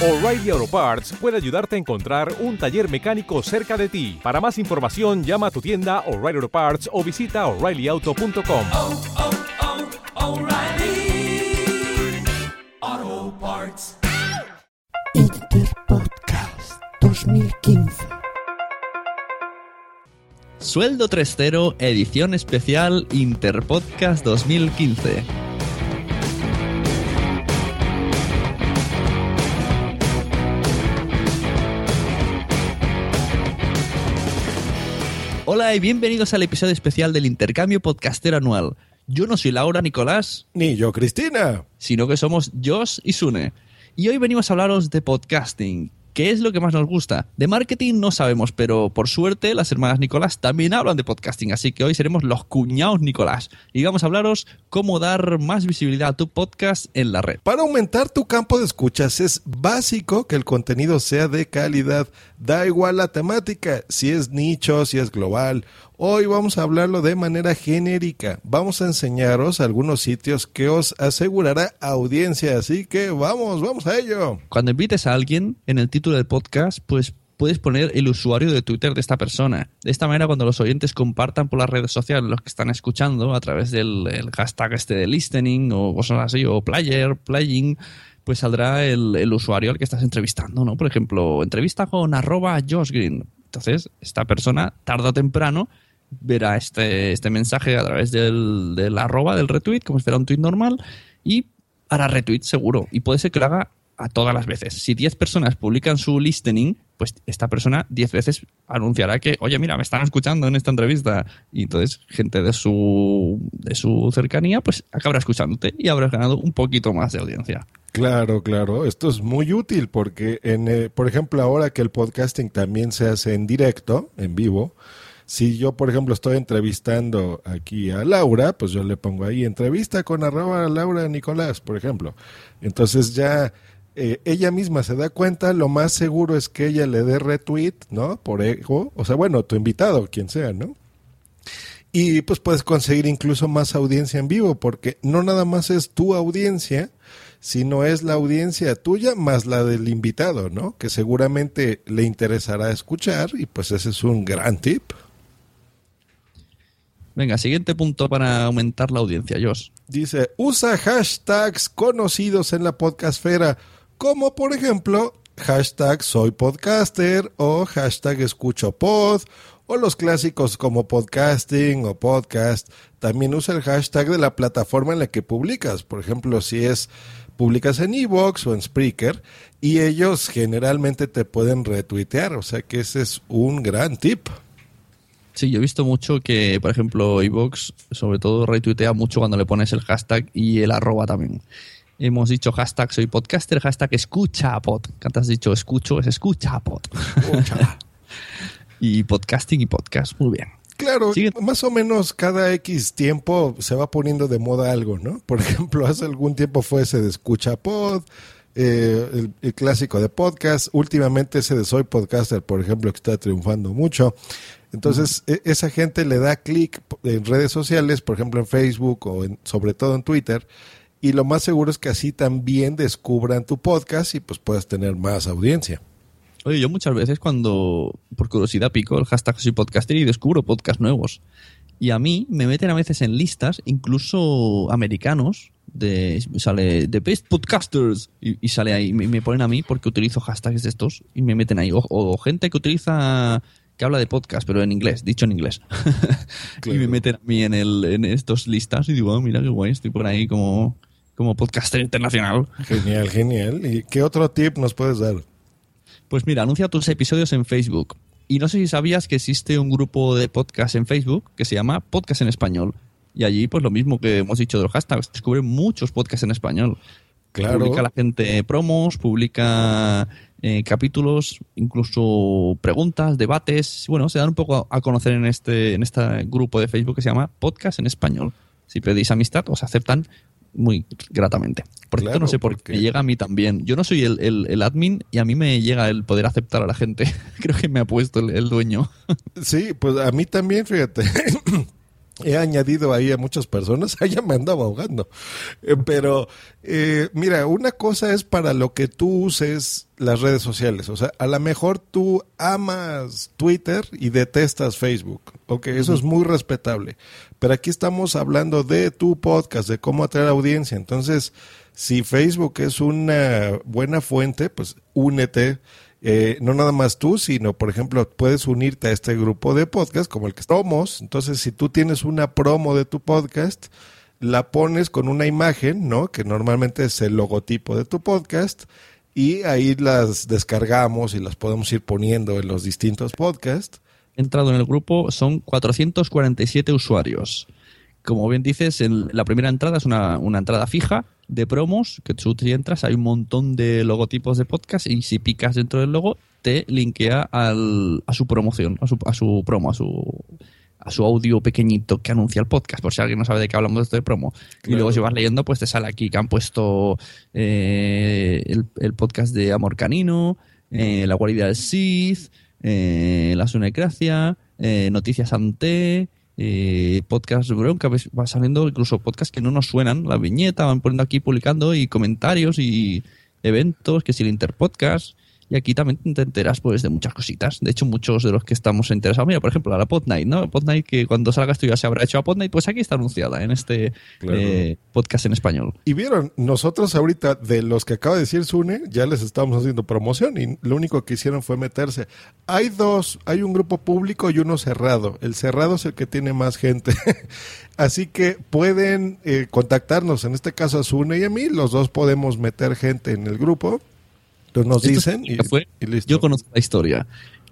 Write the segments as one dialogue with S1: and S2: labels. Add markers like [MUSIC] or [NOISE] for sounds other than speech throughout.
S1: O'Reilly Auto Parts puede ayudarte a encontrar un taller mecánico cerca de ti. Para más información, llama a tu tienda O'Reilly Auto Parts o visita oreillyauto.com.
S2: Interpodcast 2015.
S3: Sueldo 3.0, edición especial Interpodcast 2015. Hola y bienvenidos al episodio especial del Intercambio Podcastero Anual. Yo no soy Laura Nicolás,
S4: Ni yo, Cristina.
S3: sino que somos Josh y Sune. Y hoy venimos a hablaros de podcasting. ¿Qué es lo que más nos gusta? De marketing no sabemos, pero por suerte las hermanas Nicolás también hablan de podcasting, así que hoy seremos los cuñados Nicolás. Y vamos a hablaros cómo dar más visibilidad a tu podcast en la red.
S4: Para aumentar tu campo de escuchas es básico que el contenido sea de calidad. Da igual la temática, si es nicho, si es global. Hoy vamos a hablarlo de manera genérica. Vamos a enseñaros algunos sitios que os asegurará audiencia. Así que vamos, vamos a ello.
S3: Cuando invites a alguien en el título del podcast, pues puedes poner el usuario de Twitter de esta persona. De esta manera, cuando los oyentes compartan por las redes sociales los que están escuchando a través del el hashtag este de listening o cosas así, o player, playing, pues saldrá el, el usuario al que estás entrevistando, ¿no? Por ejemplo, entrevista con arroba Josh Green. Entonces, esta persona, tarde o temprano, verá este, este mensaje a través del, del arroba, del retweet, como si fuera un tweet normal, y hará retweet seguro. Y puede ser que lo haga a todas las veces. Si 10 personas publican su listening, pues esta persona 10 veces anunciará que, oye, mira, me están escuchando en esta entrevista. Y entonces gente de su, de su cercanía, pues acabará escuchándote y habrás ganado un poquito más de audiencia.
S4: Claro, claro. Esto es muy útil porque, en, eh, por ejemplo, ahora que el podcasting también se hace en directo, en vivo, si yo, por ejemplo, estoy entrevistando aquí a Laura, pues yo le pongo ahí entrevista con arroba Laura Nicolás, por ejemplo. Entonces ya eh, ella misma se da cuenta, lo más seguro es que ella le dé retweet, ¿no? Por ego, o sea, bueno, tu invitado, quien sea, ¿no? Y pues puedes conseguir incluso más audiencia en vivo, porque no nada más es tu audiencia, sino es la audiencia tuya más la del invitado, ¿no? Que seguramente le interesará escuchar y pues ese es un gran tip.
S3: Venga, siguiente punto para aumentar la audiencia, Josh.
S4: Dice, usa hashtags conocidos en la podcastfera, como por ejemplo hashtag soy podcaster o hashtag escucho pod o los clásicos como podcasting o podcast. También usa el hashtag de la plataforma en la que publicas. Por ejemplo, si es publicas en Evox o en Spreaker y ellos generalmente te pueden retuitear. O sea que ese es un gran tip.
S3: Sí, yo he visto mucho que, por ejemplo, iVoox sobre todo retuitea mucho cuando le pones el hashtag y el arroba también. Hemos dicho hashtag soy podcaster, hashtag escucha pod. Antes has dicho escucho, es escucha pod. [LAUGHS] y podcasting y podcast, muy bien.
S4: Claro,
S3: Sigue.
S4: más o menos cada X tiempo se va poniendo de moda algo, ¿no? [LAUGHS] Por ejemplo, hace algún tiempo fue ese de escucha pod, eh, el, el clásico de podcast, últimamente ese de soy podcaster, por ejemplo, que está triunfando mucho. Entonces, e- esa gente le da clic en redes sociales, por ejemplo en Facebook o en- sobre todo en Twitter, y lo más seguro es que así también descubran tu podcast y pues puedas tener más audiencia.
S3: Oye, yo muchas veces cuando, por curiosidad, pico el hashtag soy podcaster y descubro podcasts nuevos. Y a mí me meten a veces en listas, incluso americanos, de sale The Best Podcasters y, y sale ahí, me, me ponen a mí porque utilizo hashtags de estos y me meten ahí. O, o gente que utiliza, que habla de podcast, pero en inglés, dicho en inglés. [LAUGHS] y me meten a mí en, el, en estos listas y digo, "Ah, mira qué guay, estoy por ahí como, como podcaster internacional.
S4: Genial, genial. ¿Y qué otro tip nos puedes dar?
S3: Pues mira, anuncia tus episodios en Facebook. Y no sé si sabías que existe un grupo de podcast en Facebook que se llama Podcast en Español. Y allí, pues lo mismo que hemos dicho de los hashtags, descubren muchos podcasts en español.
S4: Claro.
S3: Publica la gente promos, publica eh, capítulos, incluso preguntas, debates. Bueno, se dan un poco a conocer en este, en este grupo de Facebook que se llama Podcast en Español. Si pedís amistad, os aceptan muy gratamente. Por cierto, no sé por
S4: porque-
S3: qué me llega a mí también. Yo no soy el, el- el admin y a mí me llega el poder aceptar a la gente. [LAUGHS] Creo que me ha puesto el, el dueño.
S4: Sí, pues a mí también, fíjate. He añadido ahí a muchas personas, [LAUGHS] ya me andaba ahogando. Eh, pero, eh, mira, una cosa es para lo que tú uses las redes sociales. O sea, a lo mejor tú amas Twitter y detestas Facebook. Ok, eso es muy respetable. Pero aquí estamos hablando de tu podcast, de cómo atraer audiencia. Entonces, si Facebook es una buena fuente, pues únete. Eh, no nada más tú, sino, por ejemplo, puedes unirte a este grupo de podcast como el que estamos. Entonces, si tú tienes una promo de tu podcast, la pones con una imagen, ¿no? Que normalmente es el logotipo de tu podcast. Y ahí las descargamos y las podemos ir poniendo en los distintos podcasts.
S3: Entrado en el grupo, son 447 usuarios. Como bien dices, en la primera entrada es una, una entrada fija de promos, que tú te entras, hay un montón de logotipos de podcast y si picas dentro del logo te linkea al, a su promoción, a su, a su promo, a su, a su audio pequeñito que anuncia el podcast, por si alguien no sabe de qué hablamos de esto de promo. Y luego si vas leyendo, pues te sale aquí que han puesto eh, el, el podcast de Amor Canino, eh, La guarida del Sith, eh, La Sunecracia, Noticias Ante, eh, podcast bronca, va saliendo incluso podcasts que no nos suenan, la viñeta, van poniendo aquí publicando y comentarios y eventos, que si el Interpodcast. Y aquí también te enteras pues de muchas cositas. De hecho, muchos de los que estamos interesados, mira, por ejemplo, a la Podnight, ¿no? Podnight que cuando salga esto ya se habrá hecho a Podnight, pues aquí está anunciada en este
S4: Claro.
S3: eh, podcast en español.
S4: Y vieron, nosotros ahorita, de los que acaba de decir Sune, ya les estamos haciendo promoción y lo único que hicieron fue meterse. Hay dos, hay un grupo público y uno cerrado. El cerrado es el que tiene más gente. [LAUGHS] Así que pueden eh, contactarnos, en este caso a Sune y a mí, los dos podemos meter gente en el grupo. Entonces nos dicen y,
S3: fue-
S4: y listo.
S3: Yo conozco la historia.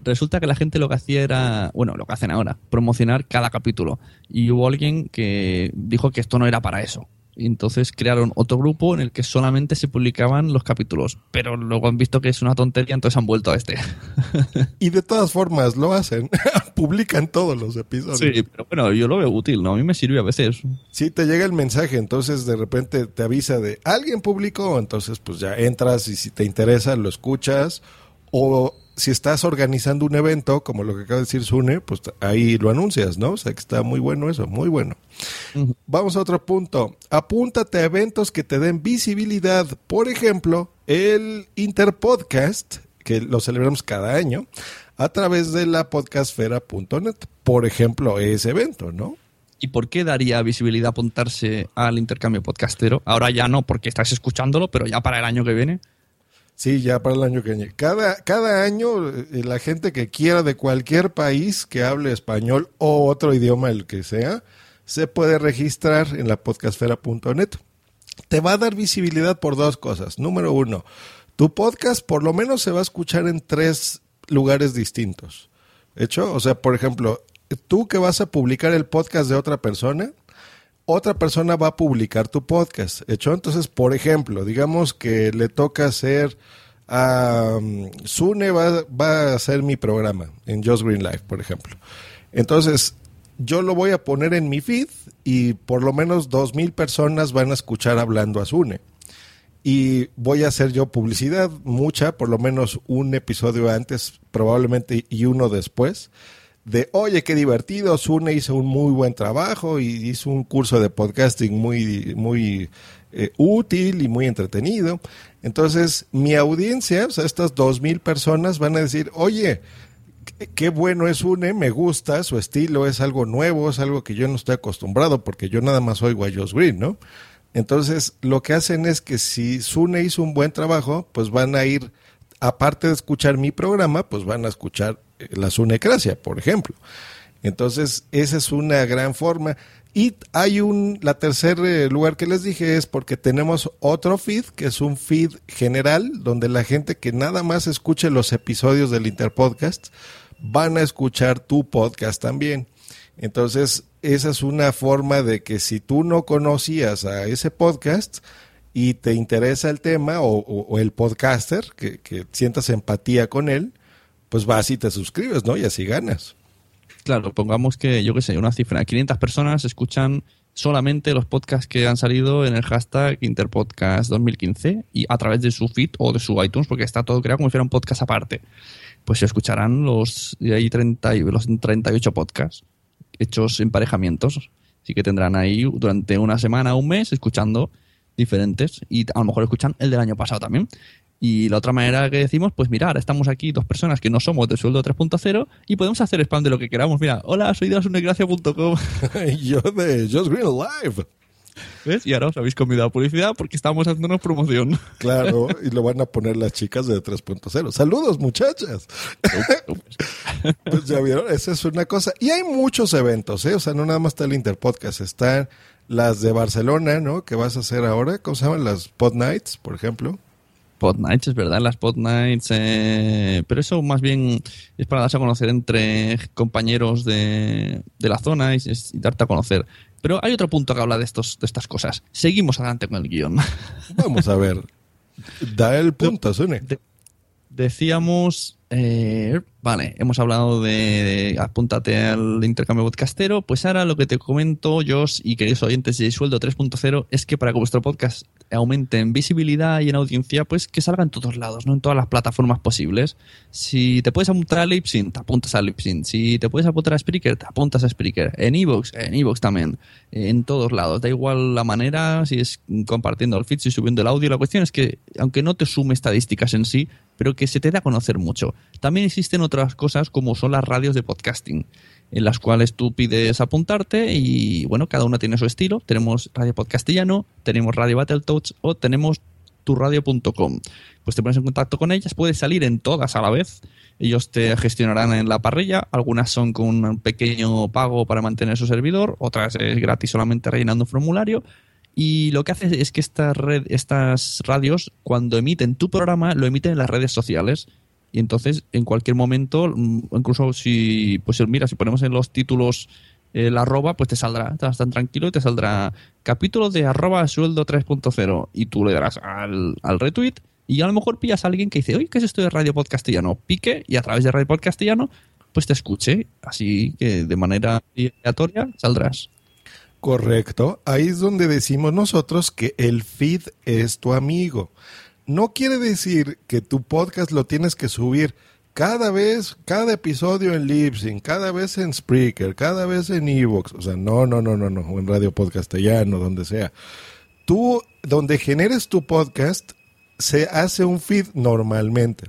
S3: Resulta que la gente lo que hacía era, bueno, lo que hacen ahora, promocionar cada capítulo. Y hubo alguien que dijo que esto no era para eso. Y entonces crearon otro grupo en el que solamente se publicaban los capítulos. Pero luego han visto que es una tontería, entonces han vuelto a este. [LAUGHS]
S4: Y de todas formas lo hacen, [LAUGHS] publican todos los episodios.
S3: Sí, pero bueno, yo lo veo útil, ¿no? A mí me sirve a veces.
S4: Sí, te llega el mensaje, entonces de repente te avisa de alguien publicó, entonces pues ya entras y si te interesa lo escuchas o si estás organizando un evento, como lo que acaba de decir Sune, pues ahí lo anuncias, ¿no? O sea que está muy bueno eso, muy bueno. Vamos a otro punto. Apúntate a eventos que te den visibilidad. Por ejemplo, el Interpodcast, que lo celebramos cada año, a través de la podcastfera.net. Por ejemplo, ese evento, ¿no?
S3: ¿Y por qué daría visibilidad apuntarse al intercambio podcastero? Ahora ya no, porque estás escuchándolo, pero ya para el año que viene.
S4: Sí, ya para el año que viene. Cada, cada año eh, la gente que quiera de cualquier país que hable español o otro idioma, el que sea, se puede registrar en la podcastfera.net. Te va a dar visibilidad por dos cosas. Número uno, tu podcast por lo menos se va a escuchar en tres lugares distintos. ¿Hecho? O sea, por ejemplo, tú que vas a publicar el podcast de otra persona, otra persona va a publicar tu podcast. ¿Hecho? Entonces, por ejemplo, digamos que le toca hacer a um, Sune va, va a hacer mi programa en Just Green Life, por ejemplo. Entonces, yo lo voy a poner en mi feed y por lo menos dos mil personas van a escuchar hablando a Sune. Y voy a hacer yo publicidad, mucha, por lo menos un episodio antes, probablemente, y uno después de, oye, qué divertido, Sune hizo un muy buen trabajo y hizo un curso de podcasting muy, muy eh, útil y muy entretenido. Entonces, mi audiencia, o sea, estas dos mil personas van a decir, oye, qué, bueno es Sune, me gusta, su estilo es algo nuevo, es algo que yo no estoy acostumbrado porque yo nada más oigo a Josh Green, ¿no? Entonces, lo que hacen es que si Sune hizo un buen trabajo, pues van a ir, aparte de escuchar mi programa, pues van a escuchar la Sunecracia, por ejemplo. Entonces, esa es una gran forma. Y hay un, la tercer eh, lugar que les dije es porque tenemos otro feed, que es un feed general, donde la gente que nada más escuche los episodios del Interpodcast, van a escuchar tu podcast también. Entonces, esa es una forma de que si tú no conocías a ese podcast y te interesa el tema o, el podcaster, que, que sientas empatía con él, pues vas y te suscribes, ¿no? Y así ganas.
S3: Claro, pongamos que, yo qué sé, una cifra, 500 personas escuchan solamente los podcasts que han salido en el hashtag Interpodcast 2015 y a través de su feed o de su iTunes, porque está todo creado como si fuera un podcast aparte. Pues se escucharán los, hay 30, y- los 38 podcasts hechos emparejamientos. Así que tendrán ahí durante una semana un mes escuchando diferentes y a lo mejor escuchan el del año pasado también. Y la otra manera que decimos, pues mira, ahora estamos aquí dos personas que no somos de sueldo 3.0 y podemos hacer spam de lo que queramos. Mira, hola, soy de lasunnegracia.com. [LAUGHS]
S4: Yo de Just Green Live.
S3: ¿Ves? Y ahora os habéis convidado a publicidad porque estamos haciéndonos promoción.
S4: Claro, [LAUGHS] y lo van a poner las chicas de 3.0. Saludos, muchachas. [LAUGHS] Pues ya vieron, esa es una cosa. Y hay muchos eventos, ¿eh? O sea, no nada más está el Interpodcast, están las de Barcelona, ¿no? Que vas a hacer ahora, ¿cómo se llaman? Las Pod Nights, por ejemplo.
S3: Pod Nights, es verdad, las Pod Nights, eh, pero eso más bien es para darse a conocer entre compañeros de, de la zona y, y darte a conocer. Pero hay otro punto que habla de, estos, de estas cosas. Seguimos adelante con el guion. [LAUGHS]
S4: Vamos a ver. Da el punto, Sune.
S3: De- decíamos, eh, vale, hemos hablado de, de apúntate al intercambio podcastero, pues ahora lo que te comento, Josh y queridos oyentes de Sueldo 3.0, es que para que vuestro podcast aumente en visibilidad y en audiencia, pues que salga en todos lados, ¿no? En todas las plataformas posibles. Si te puedes apuntar a Lipsyn, te apuntas a Lipsyn. Si te puedes apuntar a Spreaker, te apuntas a Spreaker. En Evox, en Evox también. En todos lados. Da igual la manera, si es compartiendo el feed, si subiendo el audio. La cuestión es que, aunque no te sume estadísticas en sí, pero que se te dé a conocer mucho. También existen otras cosas como son las radios de podcasting, en las cuales tú pides apuntarte y bueno, cada una tiene su estilo. Tenemos Radio Podcastellano, tenemos Radio Battletoads o tenemos turradio.com. Pues te pones en contacto con ellas, puedes salir en todas a la vez. Ellos te gestionarán en la parrilla. Algunas son con un pequeño pago para mantener su servidor, otras es gratis solamente rellenando un formulario. Y lo que hace es que estas, red, estas radios, cuando emiten tu programa, lo emiten en las redes sociales. Y entonces, en cualquier momento, mm, incluso si, pues mira, si ponemos en los títulos el arroba, pues te saldrá, estás tan tranquilo y te saldrá capítulo de arroba sueldo 3.0 y tú le darás al, al retweet y a lo mejor pillas a alguien que dice, oye, ¿qué es esto de Radio Podcastellano? Pique y a través de Radio Podcastellano, pues te escuche. Así que de manera aleatoria saldrás.
S4: Correcto. Ahí es donde decimos nosotros que el feed es tu amigo. No quiere decir que tu podcast lo tienes que subir cada vez, cada episodio en Libsyn, cada vez en Spreaker, cada vez en Evox. O sea, no, no, no, no, no, en Radio Podcastellano, donde sea. Tú, donde generes tu podcast, se hace un feed normalmente.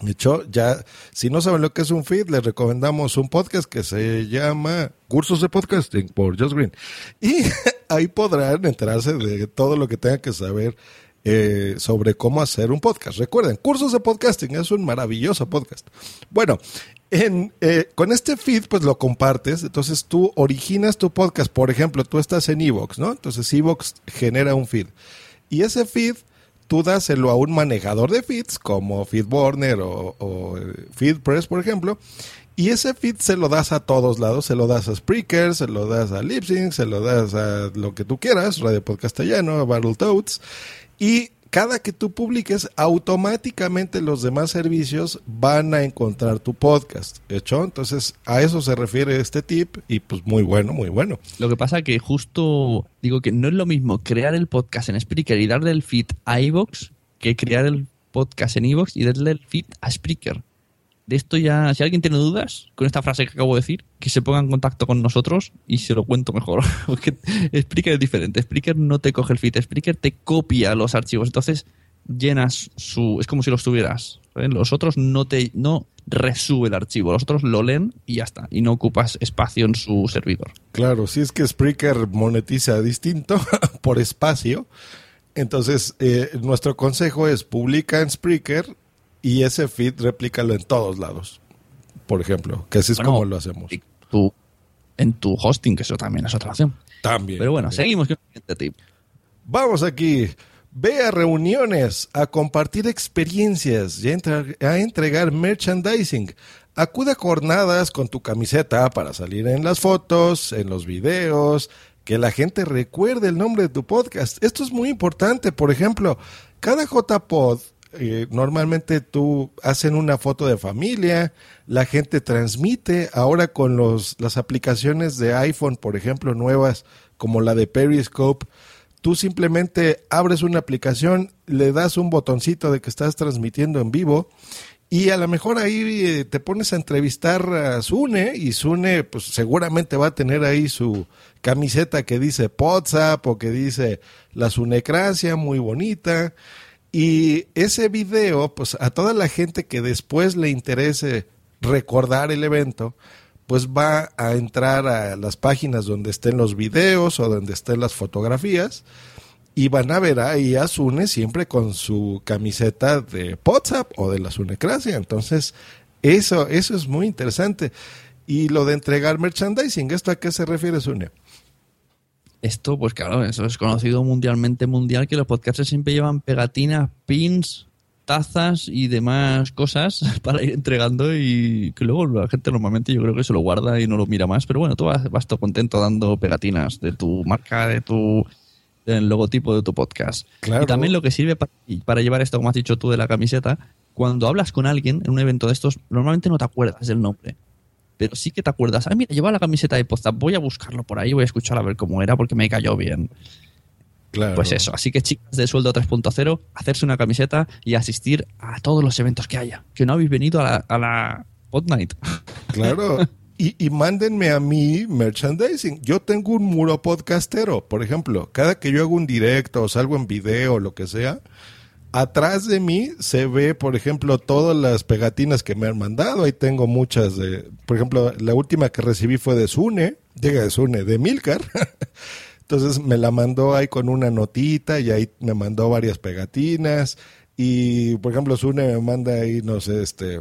S4: De hecho, ya, si no saben lo que es un feed, les recomendamos un podcast que se llama Cursos de Podcasting por Just Green. Y [LAUGHS] ahí podrán enterarse de todo lo que tengan que saber eh, sobre cómo hacer un podcast. Recuerden, Cursos de Podcasting es un maravilloso podcast. Bueno, en, eh, con este feed, pues lo compartes. Entonces tú originas tu podcast. Por ejemplo, tú estás en Evox, ¿no? Entonces Evox genera un feed. Y ese feed tú dáselo a un manejador de feeds como FeedBurner o, o eh, FeedPress, por ejemplo, y ese feed se lo das a todos lados, se lo das a Spreaker, se lo das a Lipsync, se lo das a lo que tú quieras, Radio Podcastellano, a Battletoads, y cada que tú publiques, automáticamente los demás servicios van a encontrar tu podcast. ¿Hecho? Entonces, a eso se refiere este tip y pues muy bueno, muy bueno.
S3: Lo que pasa que justo digo que no es lo mismo crear el podcast en Spreaker y darle el feed a iVoox que crear el podcast en iVoox y darle el feed a Spreaker. Esto ya, si alguien tiene dudas con esta frase que acabo de decir, que se ponga en contacto con nosotros y se lo cuento mejor. [LAUGHS] Porque Spreaker es diferente. Spreaker no te coge el feed, Spreaker te copia los archivos. Entonces llenas su. Es como si los tuvieras. ¿eh? Los otros no te no resube el archivo, los otros lo leen y ya está. Y no ocupas espacio en su servidor.
S4: Claro, si es que Spreaker monetiza distinto [LAUGHS] por espacio. Entonces, eh, nuestro consejo es publica en Spreaker y ese feed replícalo en todos lados. Por ejemplo, que así es
S3: Bueno,
S4: como lo hacemos.
S3: y tú- en tu hosting, que eso también es otra opción.
S4: También.
S3: Pero bueno,
S4: también.
S3: seguimos con el siguiente tip.
S4: Vamos aquí. Ve a reuniones, a compartir experiencias y a entregar merchandising. Acude a jornadas con tu camiseta para salir en las fotos, en los videos, que la gente recuerde el nombre de tu podcast. Esto es muy importante. Por ejemplo, cada JPod, eh, normalmente tú hacen una foto de familia, la gente transmite. Ahora con los, las aplicaciones de iPhone, por ejemplo, nuevas, como la de Periscope, tú simplemente abres una aplicación, le das un botoncito de que estás transmitiendo en vivo y a lo mejor ahí eh, te pones a entrevistar a Sune y Sune pues seguramente va a tener ahí su camiseta que dice WhatsApp o que dice la Sunecracia, muy bonita. Y ese video, pues a toda la gente que después le interese recordar el evento, pues va a entrar a las páginas donde estén los videos o donde estén las fotografías y van a ver ahí a Sune siempre con su camiseta de WhatsApp o de la Sunecracia. Entonces, eso, eso es muy interesante. Y lo de entregar merchandising, ¿esto a qué se refiere, Sune?
S3: Esto, pues claro, eso es conocido mundialmente mundial, que los podcasters siempre llevan pegatinas, pins, tazas y demás cosas [LAUGHS] para ir entregando y que luego la gente normalmente yo creo que se lo guarda y no lo mira más, pero bueno, tú vas, vas todo contento dando pegatinas de tu marca, de tu el logotipo de tu podcast. Y también lo que sirve para, llevar esto, como has dicho tú, de la camiseta, cuando hablas con alguien en un evento de estos, normalmente no te acuerdas del nombre. Pero sí que te acuerdas, ah, mira, lleva la camiseta de podcast, voy a buscarlo por ahí, voy a escuchar a ver cómo era porque me cayó bien. Claro. Pues eso, así que chicas de sueldo 3.0, hacerse una camiseta y asistir a todos los eventos que haya. Que no habéis venido a la, a la Night. [LAUGHS]
S4: Claro, Y, mándenme a mí merchandising. Yo tengo un muro podcastero, por ejemplo. Cada que yo hago un directo o salgo en video o lo que sea, atrás de mí se ve, por ejemplo, todas las pegatinas que me han mandado. Ahí tengo muchas de, por ejemplo, la última que recibí fue de Sune, llega de Sune, de Milcar. [LAUGHS] Entonces me la mandó ahí con una notita y ahí me mandó varias pegatinas. Y, por ejemplo, Sune me manda ahí, no sé, este,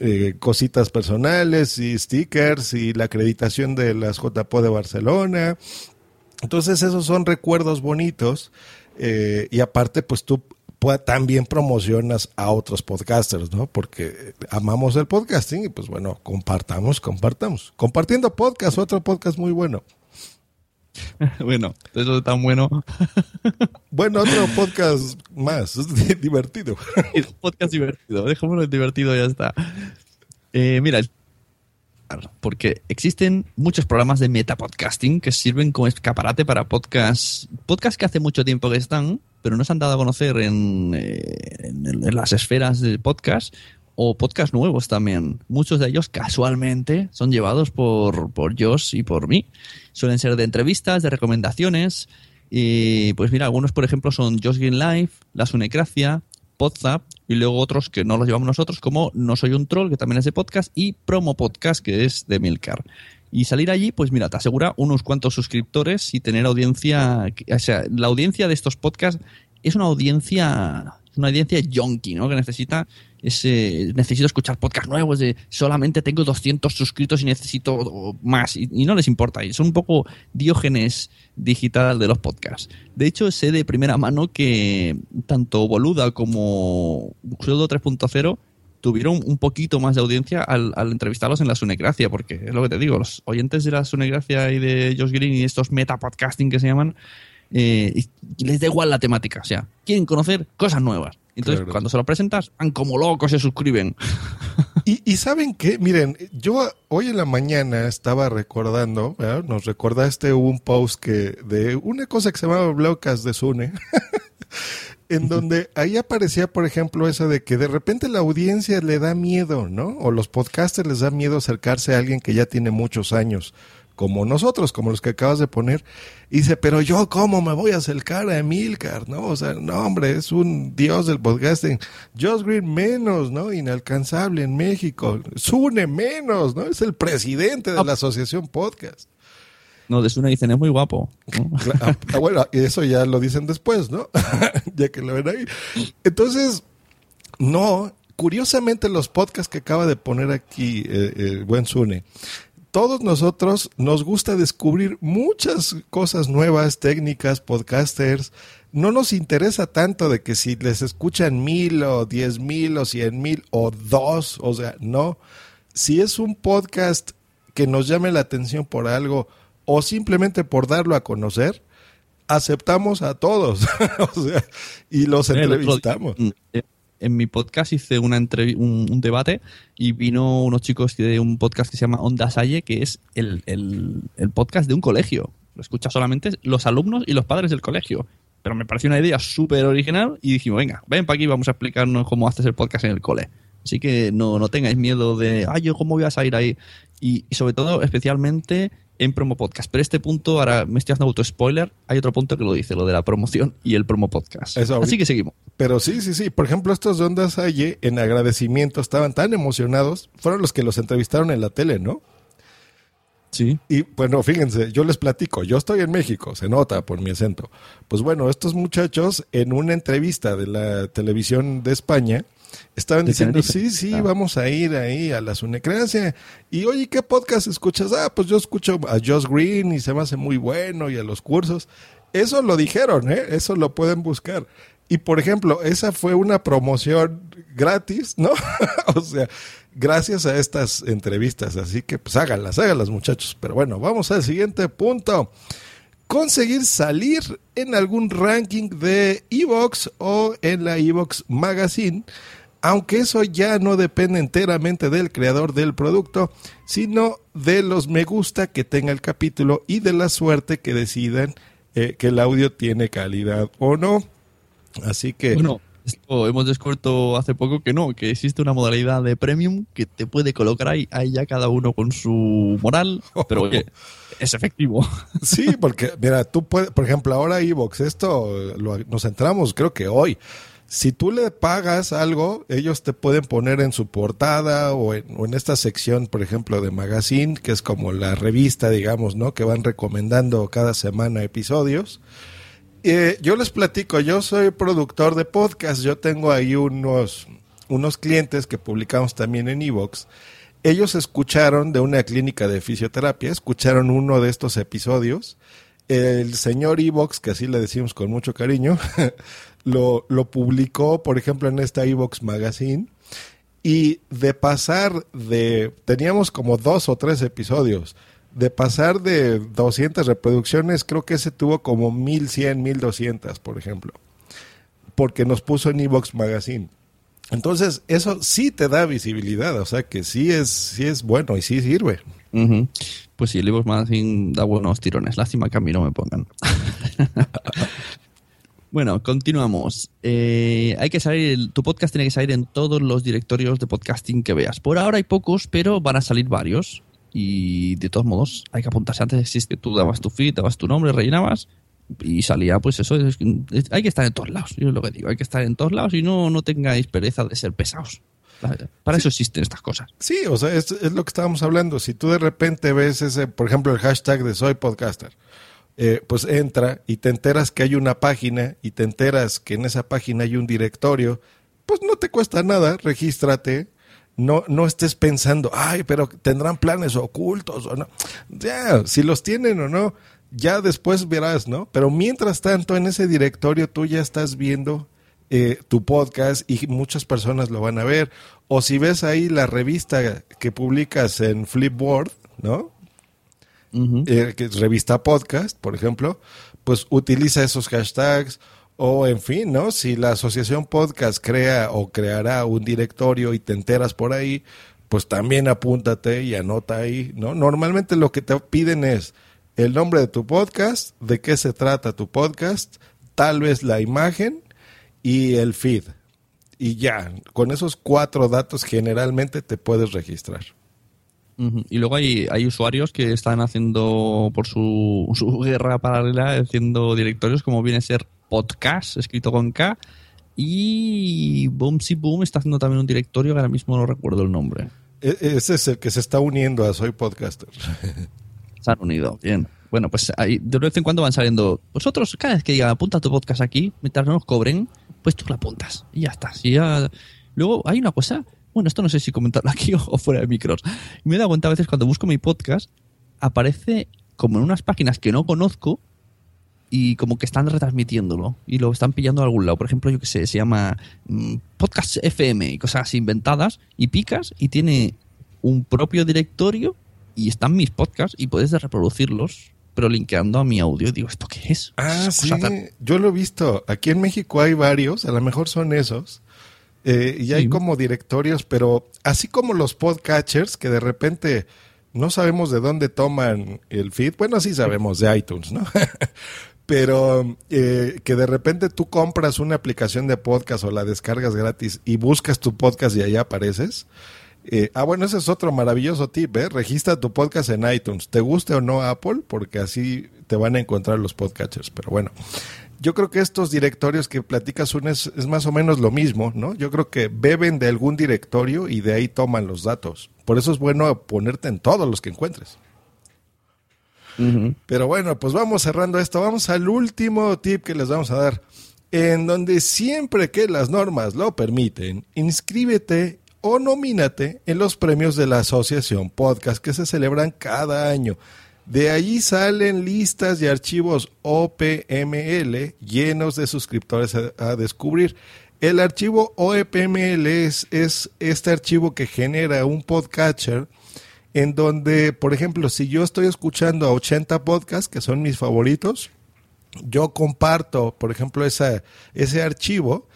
S4: eh, cositas personales y stickers y la acreditación de las JPO de Barcelona. Entonces esos son recuerdos bonitos eh, y aparte pues tú también promocionas a otros podcasters, ¿no? Porque amamos el podcasting y pues bueno, compartamos, compartamos. Compartiendo podcast, otro podcast muy bueno. [LAUGHS]
S3: bueno, eso es tan bueno. [LAUGHS]
S4: bueno, otro podcast más, divertido. [LAUGHS]
S3: podcast divertido, dejémoslo divertido, ya está. Eh, mira, porque existen muchos programas de metapodcasting que sirven como escaparate para podcasts, podcasts que hace mucho tiempo que están, pero no se han dado a conocer en, eh, las esferas del podcast o podcasts nuevos también. Muchos de ellos casualmente son llevados por, por Josh y por mí. Suelen ser de entrevistas, de recomendaciones. Y pues mira, algunos por ejemplo son Josh Green Life, La Sunecracia, Podzap y luego otros que no los llevamos nosotros como No Soy un Troll, que también es de podcast, y Promo Podcast, que es de Milcar. Y salir allí, pues mira, te asegura unos cuantos suscriptores y tener audiencia, o sea, la audiencia de estos podcasts es una audiencia, una audiencia yonky, ¿no? Que necesita ese, necesito escuchar podcast nuevos de solamente tengo 200 suscritos y necesito más y, no les importa. Y son un poco diógenes digital de los podcasts. De hecho, sé de primera mano que tanto Boluda como Sueldo 3.0 tuvieron un poquito más de audiencia al, entrevistarlos en la Sunecracia, porque es lo que te digo, los oyentes de la Sunecracia y de Josh Green y estos metapodcasting que se llaman, eh, les da igual la temática, o sea, quieren conocer cosas nuevas. Entonces, cuando se lo presentas, van como locos, se suscriben.
S4: Y, saben qué, miren, yo hoy en la mañana estaba recordando, nos recordaste un post que de una cosa que se llamaba Blocas de Sune, [LAUGHS] en donde ahí aparecía, por ejemplo, eso de que de repente la audiencia le da miedo, ¿no? O los podcasters les da miedo acercarse a alguien que ya tiene muchos años como nosotros, como los que acabas de poner. Y dice, pero yo cómo me voy a acercar a Emilcar, ¿no? O sea, no, hombre, es un dios del podcasting. Josh Green menos, ¿no? Inalcanzable en México. Sune menos, ¿no? Es el presidente de la Asociación Podcast.
S3: No, de Sune dicen, es muy guapo. [LAUGHS]
S4: Ah, ah, bueno, y eso ya lo dicen después, ¿no? [LAUGHS] ya que lo ven ahí. Entonces, no, curiosamente los podcasts que acaba de poner aquí eh, buen Sune, todos nosotros nos gusta descubrir muchas cosas nuevas, técnicas, podcasters. No nos interesa tanto de que si les escuchan mil o diez mil o cien mil o dos, o sea, no. Si es un podcast que nos llame la atención por algo, o simplemente por darlo a conocer, aceptamos a todos [LAUGHS] o sea, y los
S3: El otro En mi podcast hice una un, un debate y vino unos chicos de un podcast que se llama Onda Salle, que es el, el- el podcast de un colegio. Lo escucha solamente los alumnos y los padres del colegio. Pero me pareció una idea súper original y dijimos, venga, ven para aquí, vamos a explicarnos cómo haces el podcast en el cole. Así que no, no tengáis miedo de, ay, yo cómo voy a salir ahí. Y sobre todo, especialmente en promo podcast. Pero este punto, ahora me estoy haciendo auto-spoiler, hay otro punto que lo dice, lo de la promoción y el promo podcast.
S4: Eso
S3: Así que seguimos.
S4: Pero sí, sí, sí. Por ejemplo, estos de Onda Salle, en agradecimiento, estaban tan emocionados. Fueron los que los entrevistaron en la tele, ¿no?
S3: Sí.
S4: Y bueno, fíjense, yo les platico, yo estoy en México, se nota por mi acento. Pues bueno, estos muchachos en una entrevista de la televisión de España estaban diciendo, sí, sí,
S3: Ah.
S4: vamos a ir ahí a la Sunecracia. Y oye, ¿qué podcast escuchas? Ah, pues yo escucho a Josh Green y se me hace muy bueno y a los cursos. Eso lo dijeron, ¿eh? Eso lo pueden buscar. Y por ejemplo, esa fue una promoción gratis, ¿no? [LAUGHS] o sea, gracias a estas entrevistas. Así que pues háganlas, háganlas muchachos. Pero bueno, vamos al siguiente punto. Conseguir salir en algún ranking de Evox o en la Evox Magazine, aunque eso ya no depende enteramente del creador del producto, sino de los me gusta que tenga el capítulo y de la suerte que decidan eh, que el audio tiene calidad o no. Así que...
S3: Bueno, esto hemos descubierto hace poco que no, que existe una modalidad de premium que te puede colocar ahí, ahí ya cada uno con su moral, pero oye, [LAUGHS] es efectivo. [LAUGHS]
S4: Sí, porque mira, tú puedes, por ejemplo, ahora Evox, esto lo- nos entramos creo que hoy. Si tú le pagas algo, ellos te pueden poner en su portada o en, esta sección, por ejemplo, de Magazine, que es como la revista, digamos, ¿no? Que van recomendando cada semana episodios. Eh, yo les platico, yo soy productor de podcast, yo tengo ahí unos, unos clientes que publicamos también en Evox. Ellos escucharon de una clínica de fisioterapia, escucharon uno de estos episodios. El señor Evox, que así le decimos con mucho cariño, [LAUGHS] lo, lo publicó, por ejemplo, en esta Evox Magazine. Y de pasar de, teníamos como dos o tres episodios, de pasar de 200 reproducciones, creo que ese tuvo como 1100, 1200, por ejemplo, porque nos puso en Evox Magazine. Entonces, eso sí te da visibilidad, o sea que sí es, sí es bueno y sí sirve.
S3: Pues sí, el Evox Magazine da buenos tirones. Lástima que a mí no me pongan. [LAUGHS] bueno, continuamos. Eh, hay que salir, tu podcast tiene que salir en todos los directorios de podcasting que veas. Por ahora hay pocos, pero van a salir varios. Y de todos modos, hay que apuntarse. Antes existe, tú dabas tu feed, dabas tu nombre, rellenabas y salía, pues eso. es- es- hay que estar en todos lados, yo es lo que digo. Hay que estar en todos lados y no, no tengáis pereza de ser pesados. Para eso existen estas cosas.
S4: Sí, o sea, es, es lo que estábamos hablando. Si tú de repente ves ese, por ejemplo, el hashtag de soy podcaster, eh, pues entra y te enteras que hay una página y te enteras que en esa página hay un directorio, pues no te cuesta nada, regístrate. No, no estés pensando, ay, pero tendrán planes ocultos o no. Ya, si los tienen o no, ya después verás, ¿no? Pero mientras tanto, en ese directorio tú ya estás viendo eh, tu podcast y muchas personas lo van a ver. O si ves ahí la revista que publicas en Flipboard, ¿no? Eh, que es revista podcast, por ejemplo, pues utiliza esos hashtags o en fin, ¿no? Si la asociación podcast crea o creará un directorio y te enteras por ahí, pues también apúntate y anota ahí, ¿no? Normalmente lo que te piden es el nombre de tu podcast, de qué se trata tu podcast, tal vez la imagen y el feed. Y ya, con esos cuatro datos generalmente te puedes registrar.
S3: Y luego hay, hay usuarios que están haciendo por su, [LAUGHS] su guerra paralela, haciendo directorios como viene a ser podcast, escrito con K, y Boomsy Boom está haciendo también un directorio que ahora mismo no recuerdo el nombre.
S4: E- Ese es el que se está uniendo a Soy Podcaster. [LAUGHS]
S3: Se han unido, bien. Bueno, pues ahí, de vez en cuando van saliendo. Vosotros, cada vez que digan apunta tu podcast aquí, mientras no nos cobren, pues tú lo apuntas. Y ya está. Si ya... Luego hay una cosa, bueno, esto no sé si comentarlo aquí [LAUGHS] o, fuera de micros. Me he dado cuenta a veces cuando busco mi podcast, aparece como en unas páginas que no conozco y como que están retransmitiéndolo y lo están pillando de algún lado. Por ejemplo, yo que sé, se llama mm, Podcast FM y cosas así inventadas y picas y tiene un propio directorio y están mis podcasts y puedes reproducirlos pero linkeando a mi audio. Digo, ¿esto qué es?
S4: Ah, sí,
S3: tan-
S4: yo lo he visto. Aquí en México hay varios, a lo mejor son esos. Eh, y hay como directorios, pero así como los podcatchers que de repente no sabemos de dónde toman el feed. Bueno, sí sabemos de iTunes, ¿no? [LAUGHS] pero eh, que de repente tú compras una aplicación de podcast o la descargas gratis y buscas tu podcast y ahí apareces. Eh, ah, bueno, ese es otro maravilloso tip, ¿eh? Registra tu podcast en iTunes, te guste o no Apple, porque así te van a encontrar los podcatchers. Pero bueno, yo creo que estos directorios que platicas un es, es más o menos lo mismo, ¿no? Yo creo que beben de algún directorio y de ahí toman los datos. Por eso es bueno ponerte en todos los que encuentres. Pero bueno, pues vamos cerrando esto. Vamos al último tip que les vamos a dar. En donde siempre que las normas lo permiten, inscríbete o nomínate en los premios de la Asociación Podcast que se celebran cada año. De allí salen listas y archivos OPML llenos de suscriptores a, descubrir. El archivo OPML es, es este archivo que genera un podcatcher en donde, por ejemplo, si yo estoy escuchando a 80 podcasts, que son mis favoritos, yo comparto, por ejemplo, ese archivo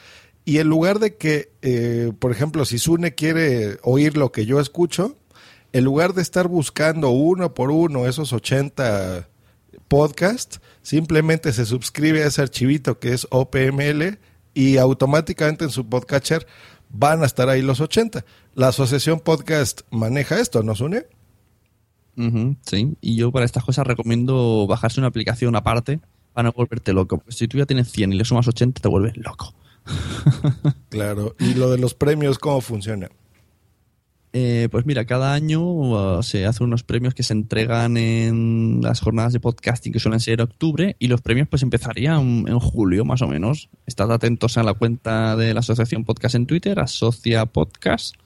S4: y en lugar de que, eh, por ejemplo, si Sune quiere oír lo que yo escucho, en lugar de estar buscando uno por uno esos 80 podcasts, simplemente se suscribe a ese archivito que es OPML y automáticamente en su podcatcher van a estar ahí los 80. La asociación podcast maneja esto, ¿no, Sune?
S3: Ujú, sí, y yo para estas cosas recomiendo bajarse una aplicación aparte para no volverte loco. Porque si tú ya tienes 100 y le sumas 80, te vuelves loco. [LAUGHS]
S4: Claro. ¿Y lo de los premios cómo funciona?
S3: Eh, pues mira, cada año uh, se hacen unos premios que se entregan en las jornadas de podcasting que suelen ser octubre y los premios pues empezarían en julio más o menos. Estad atentos a la cuenta de la Asociación Podcast en Twitter, Asocia Podcast.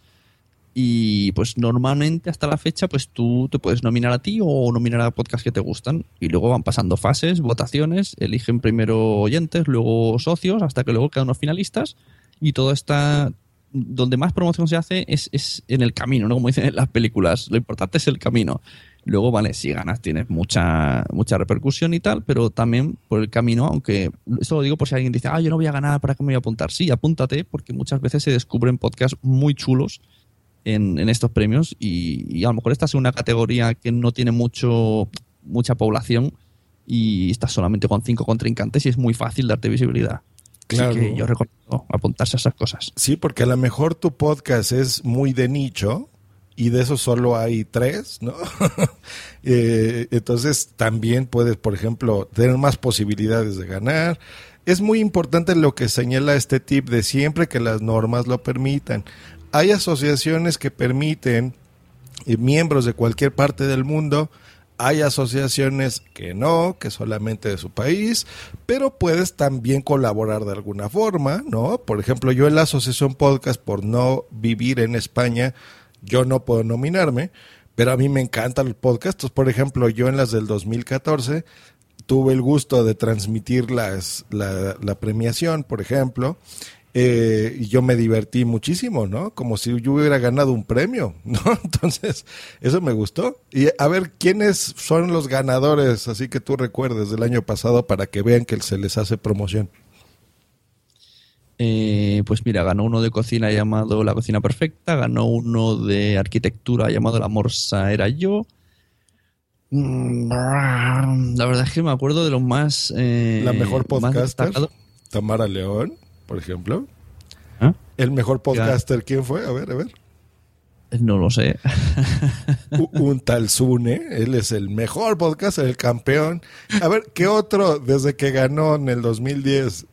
S3: Y pues normalmente hasta la fecha pues tú te puedes nominar a ti o nominar a podcasts que te gustan y luego van pasando fases, votaciones, eligen primero oyentes, luego socios, hasta que luego quedan unos finalistas y todo está donde más promoción se hace es, es en el camino, ¿no? Como dicen en las películas, lo importante es el camino. Luego, vale, si ganas tienes mucha, mucha repercusión y tal, pero también por el camino, aunque esto lo digo por si alguien dice, ah, yo no voy a ganar, ¿para qué me voy a apuntar? Sí, apúntate, porque muchas veces se descubren podcasts muy chulos en, en estos premios y, a lo mejor estás en una categoría que no tiene mucho mucha población y estás solamente con cinco contrincantes y es muy fácil darte visibilidad.
S4: Claro.
S3: Así que yo recomiendo apuntarse a esas cosas.
S4: Sí, porque a lo mejor tu podcast es muy de nicho y de eso solo hay tres, ¿no? [LAUGHS] Eh, entonces también puedes, por ejemplo, tener más posibilidades de ganar. Es muy importante lo que señala este tip de siempre que las normas lo permitan. Hay asociaciones que permiten eh, miembros de cualquier parte del mundo. Hay asociaciones que no, que solamente de su país, pero puedes también colaborar de alguna forma, ¿no? Por ejemplo, yo en la Asociación Podcast, por no vivir en España, yo no puedo nominarme, pero a mí me encantan los podcasts. Por ejemplo, yo en las del 2014 tuve el gusto de transmitir las, la, la premiación, por ejemplo, eh, y yo me divertí muchísimo, ¿no? Como si yo hubiera ganado un premio, [LAUGHS] ¿no? Entonces, eso me gustó. Y a ver, ¿quiénes son los ganadores, así que tú recuerdes, del año pasado para que vean que se les hace promoción?
S3: Eh, pues mira, ganó uno de cocina llamado La Cocina Perfecta, ganó uno de arquitectura llamado La Morsa Era Yo. Mm, La verdad es que me acuerdo de los más. eh,
S4: La mejor
S3: más
S4: podcaster,
S3: destacados.
S4: Tamara León, por ejemplo.
S3: ¿Ah?
S4: El mejor podcaster, ¿quién fue? A ver, a ver.
S3: No lo sé.
S4: Un tal Zune, él es el mejor podcaster, el campeón. A ver, ¿qué otro desde que ganó en el 2010,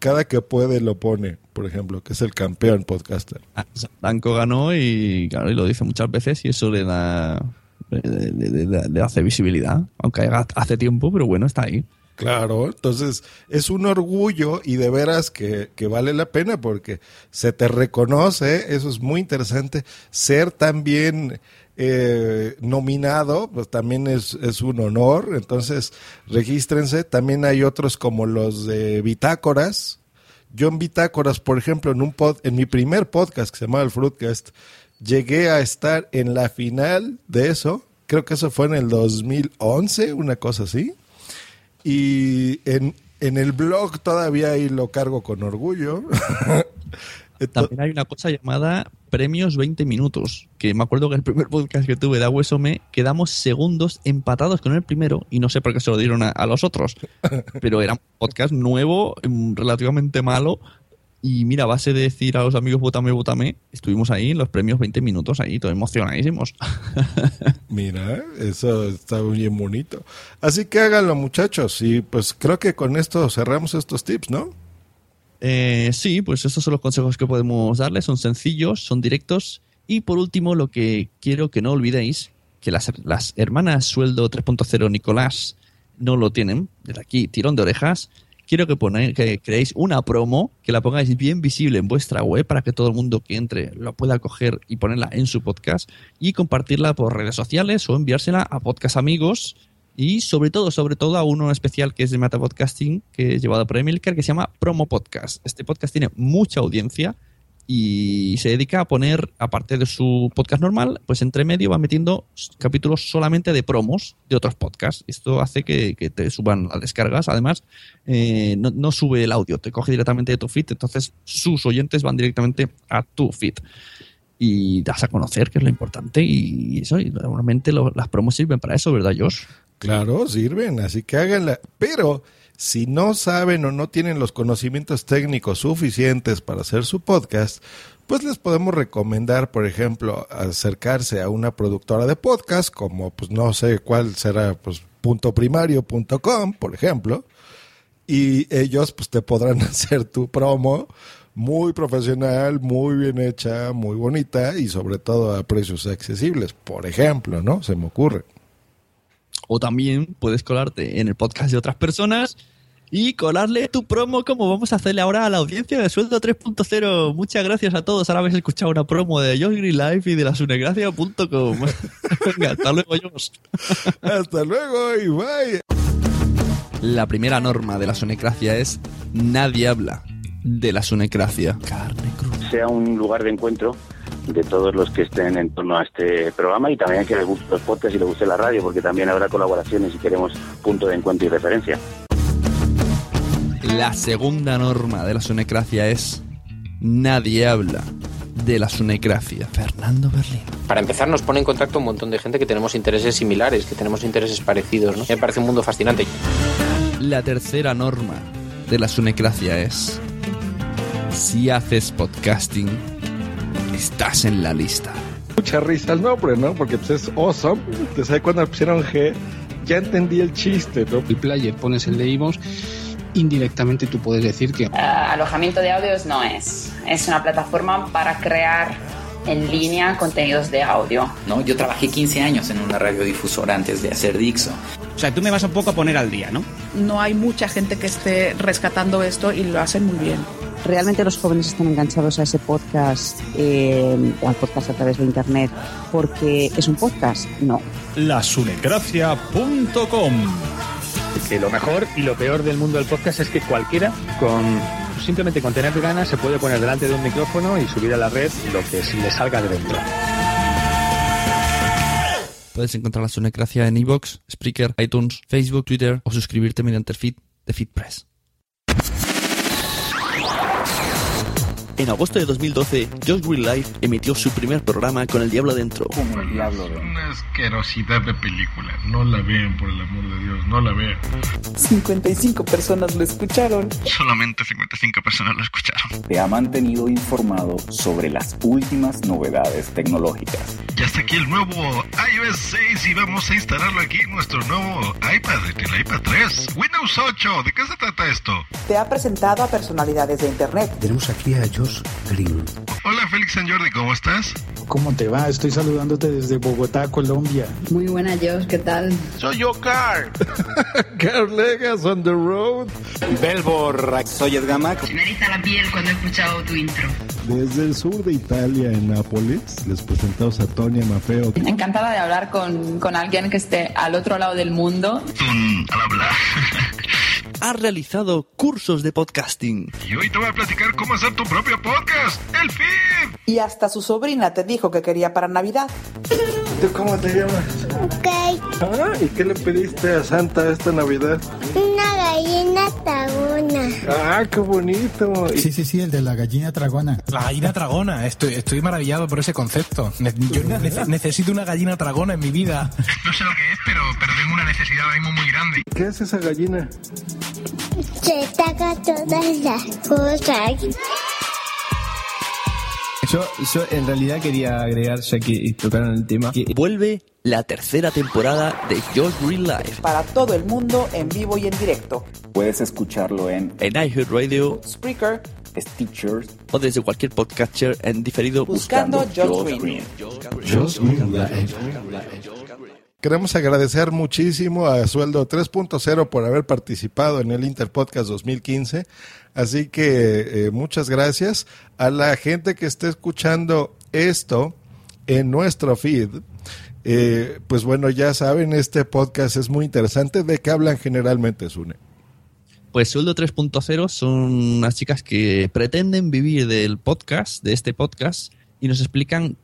S4: cada que puede lo pone, por ejemplo, que es el campeón podcaster?
S3: Ah, Blanco ganó y, claro, y lo dice muchas veces y eso le da. Le, le- le- le hace visibilidad, aunque hace tiempo, pero bueno, está ahí.
S4: Claro, entonces es un orgullo y de veras que, que vale la pena porque se te reconoce, eso es muy interesante, ser también eh, nominado, pues también es, es un honor, entonces regístrense, también hay otros como los de Bitácoras, yo en Bitácoras, por ejemplo, en un pod, en mi primer podcast que se llamaba el Fruitcast, llegué a estar en la final de eso. Creo que eso fue en el 2011, una cosa así. Y en, en el blog todavía ahí lo cargo con orgullo. [LAUGHS]
S3: También hay una cosa llamada premios 20 minutos, que me acuerdo que el primer podcast que tuve de Aguesome quedamos segundos empatados con el primero y no sé por qué se lo dieron a, a los otros, [LAUGHS] pero era un podcast nuevo, mm, relativamente malo y mira, a base de decir a los amigos votame, votame, estuvimos ahí en los premios 20 minutos ahí, todos emocionadísimos. [LAUGHS]
S4: Mira, eso está bien bonito. Así que háganlo muchachos y pues creo que con esto cerramos estos tips, ¿no?
S3: Eh, sí, pues estos son los consejos que podemos darles. Son sencillos, son directos. Y por último, lo que quiero que no olvidéis, que las, las hermanas sueldo 3.0 Nicolás no lo tienen. Desde aquí, tirón de orejas. Quiero que, ponéis, que creéis una promo, que la pongáis bien visible en vuestra web para que todo el mundo que entre lo pueda coger y ponerla en su podcast y compartirla por redes sociales o enviársela a podcast amigos y sobre todo, sobre todo a uno especial que es de Meta Podcasting, que es llevado por Emilcar, que se llama Promo Podcast. Este podcast tiene mucha audiencia y se dedica a poner, aparte de su podcast normal, pues entre medio va metiendo capítulos solamente de promos de otros podcasts. Esto hace que, te suban las descargas. Además, eh, no, sube el audio, te coge directamente de tu feed, entonces sus oyentes van directamente a tu feed y das a conocer, que es lo importante, y eso, y normalmente las promos sirven para eso, ¿verdad, Josh?
S4: Claro, sirven, así que háganla. Pero si no saben o no tienen los conocimientos técnicos suficientes para hacer su podcast, pues les podemos recomendar, por ejemplo, acercarse a una productora de podcast, como pues no sé cuál será, pues puntoprimario.com, por ejemplo, y ellos pues te podrán [LAUGHS] hacer tu promo muy profesional, muy bien hecha, muy bonita y sobre todo a precios accesibles, por ejemplo, ¿no? Se me ocurre.
S3: O también puedes colarte en el podcast de otras personas y colarle tu promo como vamos a hacerle ahora a la audiencia de Sueldo 3.0. Muchas gracias a todos. Ahora habéis escuchado una promo de Josh Green Life y de la sunegracia.com. [LAUGHS] Venga, hasta luego, Josh.
S4: Hasta luego y bye.
S3: La primera norma de la sunecracia es nadie habla de la sunecracia.
S5: sea un lugar de encuentro de todos los que estén en torno a este programa y también que les guste los podcasts y les guste la radio, porque también habrá colaboraciones y queremos punto de encuentro y referencia.
S3: La segunda norma de la sunecracia es nadie habla de la sunecracia. Fernando Berlín.
S6: Para empezar, nos pone en contacto un montón de gente que tenemos intereses similares, que tenemos intereses parecidos. ¿no? Me parece un mundo fascinante.
S3: La tercera norma de la sunecracia es si haces podcasting, estás en la lista.
S7: Mucha risa el nombre, ¿no? Porque pues, es awesome. Entonces ahí cuando pusieron G, ya entendí el chiste, ¿no?
S8: El player pones el de iVoox, indirectamente tú puedes decir que
S9: Ah, alojamiento de audios no es. Es una plataforma para crear en línea contenidos de audio.
S10: ¿no? Yo trabajé 15 años en una radiodifusora antes de hacer Dixo.
S11: O sea, tú me vas un poco a poner al día, ¿no?
S12: No hay mucha gente que esté rescatando esto y lo hacen muy bien.
S13: Realmente los jóvenes están enganchados a ese podcast eh, o al podcast a través de Internet porque es un podcast. No.
S14: Lasunecracia.com
S15: Que lo mejor y lo peor del mundo del podcast es que cualquiera con simplemente con tener ganas se puede poner delante de un micrófono y subir a la red lo que se le salga de dentro.
S3: Puedes encontrar la sunecracia en iVoox, Spreaker, iTunes, Facebook, Twitter o suscribirte mediante el feed de FeedPress. En agosto de 2012, Josh Green Life emitió su primer programa con el diablo dentro.
S16: Una asquerosidad de película. No la vean, por el amor de Dios. No la vean.
S17: 55 personas lo escucharon.
S16: Solamente 55 personas lo escucharon.
S18: Te ha mantenido informado sobre las últimas novedades tecnológicas.
S16: Ya está aquí el nuevo iOS 6 y vamos a instalarlo aquí en nuestro nuevo iPad, el iPad 3. Windows 8. ¿De qué se trata esto?
S17: Te ha presentado a personalidades de Internet.
S2: Tenemos aquí a Green.
S16: Hola Félix San Jordi, ¿cómo estás?
S8: ¿Cómo te va? Estoy saludándote desde Bogotá, Colombia.
S19: Muy buena, Josh, ¿qué tal?
S16: Soy yo, Carl. [LAUGHS]
S4: Carl Legas on the road.
S20: Belbor, soy Edgamac.
S19: Me eriza la piel cuando he escuchado tu intro.
S4: Desde el sur de Italia, en Nápoles, les presentamos a Tonia Mafeo.
S9: Encantada de hablar con, con alguien que esté al otro lado del mundo.
S16: al hablar. [LAUGHS]
S3: Ha realizado cursos de podcasting.
S16: Y hoy te voy a platicar cómo hacer tu propio podcast, el feed.
S17: Y hasta su sobrina te dijo que quería para Navidad.
S7: ¿Tú cómo te llamas?
S21: Ok.
S7: Ah, ¿y qué le pediste a Santa esta Navidad?
S21: Gallina tragona.
S7: Ah, qué bonito.
S22: Sí, sí, sí, el de la gallina tragona.
S23: La gallina tragona, estoy, estoy maravillado por ese concepto. Ne- yo nece- necesito una gallina tragona en mi vida.
S16: No sé lo que es, pero, pero tengo una necesidad ahora mismo muy grande.
S7: ¿Qué hace esa gallina?
S21: Se taca todas las cosas.
S14: Yo, yo en realidad quería agregar, ya que tocaron el tema, que
S24: Vuelve la tercera temporada de Just Green Live
S17: Para todo el mundo, en vivo y en directo.
S18: Puedes escucharlo en
S24: en iHeartRadio
S17: Spreaker,
S18: Stitcher,
S24: o desde cualquier podcatcher en diferido
S17: buscando Just
S18: Josh
S17: Green.
S4: Queremos agradecer muchísimo a Sueldo 3.0 por haber participado en el Interpodcast 2015. Así que eh, muchas gracias a la gente que esté escuchando esto en nuestro feed. Eh, pues bueno, ya saben, este podcast es muy interesante. ¿De qué hablan generalmente, Sune?
S3: Pues Sueldo 3.0 son unas chicas que pretenden vivir del podcast, de este podcast, y nos explican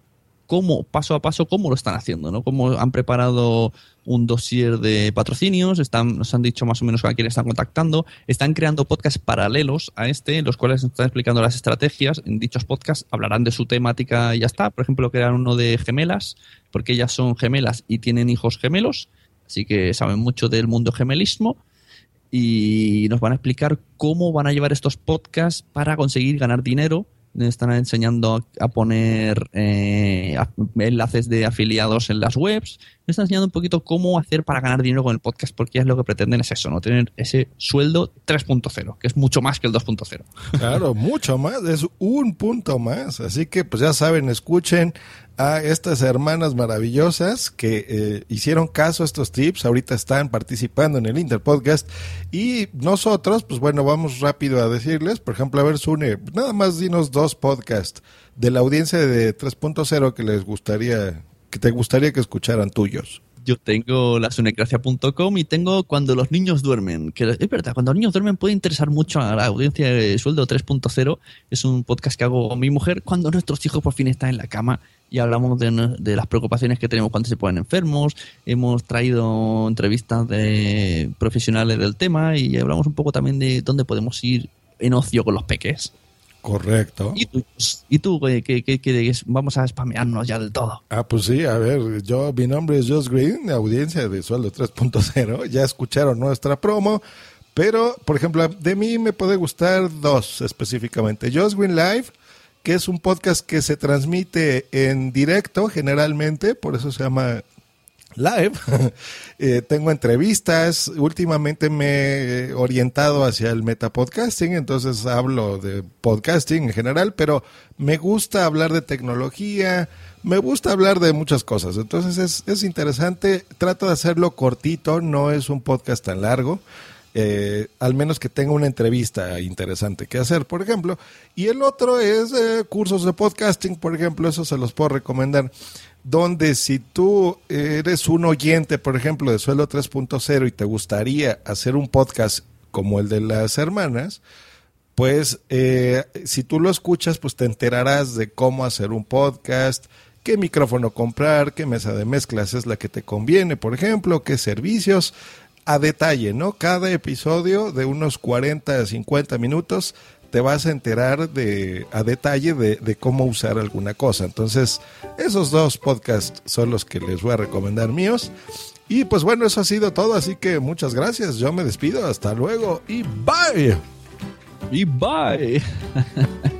S3: cómo, paso a paso, cómo lo están haciendo, ¿no? Cómo han preparado un dossier de patrocinios, están, nos han dicho más o menos a quién están contactando, están creando podcasts paralelos a este, en los cuales están explicando las estrategias. En dichos podcasts hablarán de su temática y ya está. Por ejemplo, crearon uno de gemelas, porque ellas son gemelas y tienen hijos gemelos, así que saben mucho del mundo gemelismo y nos van a explicar cómo van a llevar estos podcasts para conseguir ganar dinero. Están enseñando a poner eh, enlaces de afiliados en las webs. Nos están enseñando un poquito cómo hacer para ganar dinero con el podcast, porque es lo que pretenden es eso, no tener ese sueldo 3.0, que es mucho más que el 2.0.
S4: Claro, [LAUGHS] mucho más, es un punto más. Así que pues ya saben, escuchen a estas hermanas maravillosas que eh, hicieron caso a estos tips, ahorita están participando en el Interpodcast y nosotros, pues bueno, vamos rápido a decirles, por ejemplo, a ver, Sune, nada más dinos dos podcasts de la audiencia de 3.0 que les gustaría, que te gustaría que escucharan tuyos.
S3: Yo tengo la sunecracia.com y tengo Cuando los niños duermen. Que es verdad, cuando los niños duermen puede interesar mucho a la audiencia de Sueldo 3.0. Es un podcast que hago con mi mujer cuando nuestros hijos por fin están en la cama y hablamos de, de las preocupaciones que tenemos cuando se ponen enfermos. Hemos traído entrevistas de profesionales del tema y hablamos un poco también de dónde podemos ir en ocio con los peques.
S4: Correcto.
S3: ¿Y tú, ¿Y tú qué, qué- qué? Vamos a spamearnos ya del todo.
S4: Ah, pues sí, a ver, yo, mi nombre es Josh Green, audiencia de Sueldo 3.0, ya escucharon nuestra promo, pero, por ejemplo, de mí me puede gustar dos específicamente. Josh Green Live, que es un podcast que se transmite en directo generalmente, por eso se llama live. [LAUGHS] Eh, tengo entrevistas. Últimamente me he orientado hacia el metapodcasting, entonces hablo de podcasting en general, pero me gusta hablar de tecnología, me gusta hablar de muchas cosas. Entonces es, es interesante. Trato de hacerlo cortito, no es un podcast tan largo. eh, al menos que tenga una entrevista interesante que hacer, por ejemplo. Y el otro es eh, cursos de podcasting, por ejemplo, eso se los puedo recomendar donde si tú eres un oyente, por ejemplo, de Suelo 3.0 y te gustaría hacer un podcast como el de las hermanas, pues eh, si tú lo escuchas, pues te enterarás de cómo hacer un podcast, qué micrófono comprar, qué mesa de mezclas es la que te conviene, por ejemplo, qué servicios, a detalle, ¿no? Cada episodio de unos 40 a 50 minutos te vas a enterar de a detalle de, de cómo usar alguna cosa. Entonces, esos dos podcasts son los que les voy a recomendar míos. Y pues bueno, eso ha sido todo, así que muchas gracias. Yo me despido, hasta luego y bye.
S3: Y bye. [LAUGHS]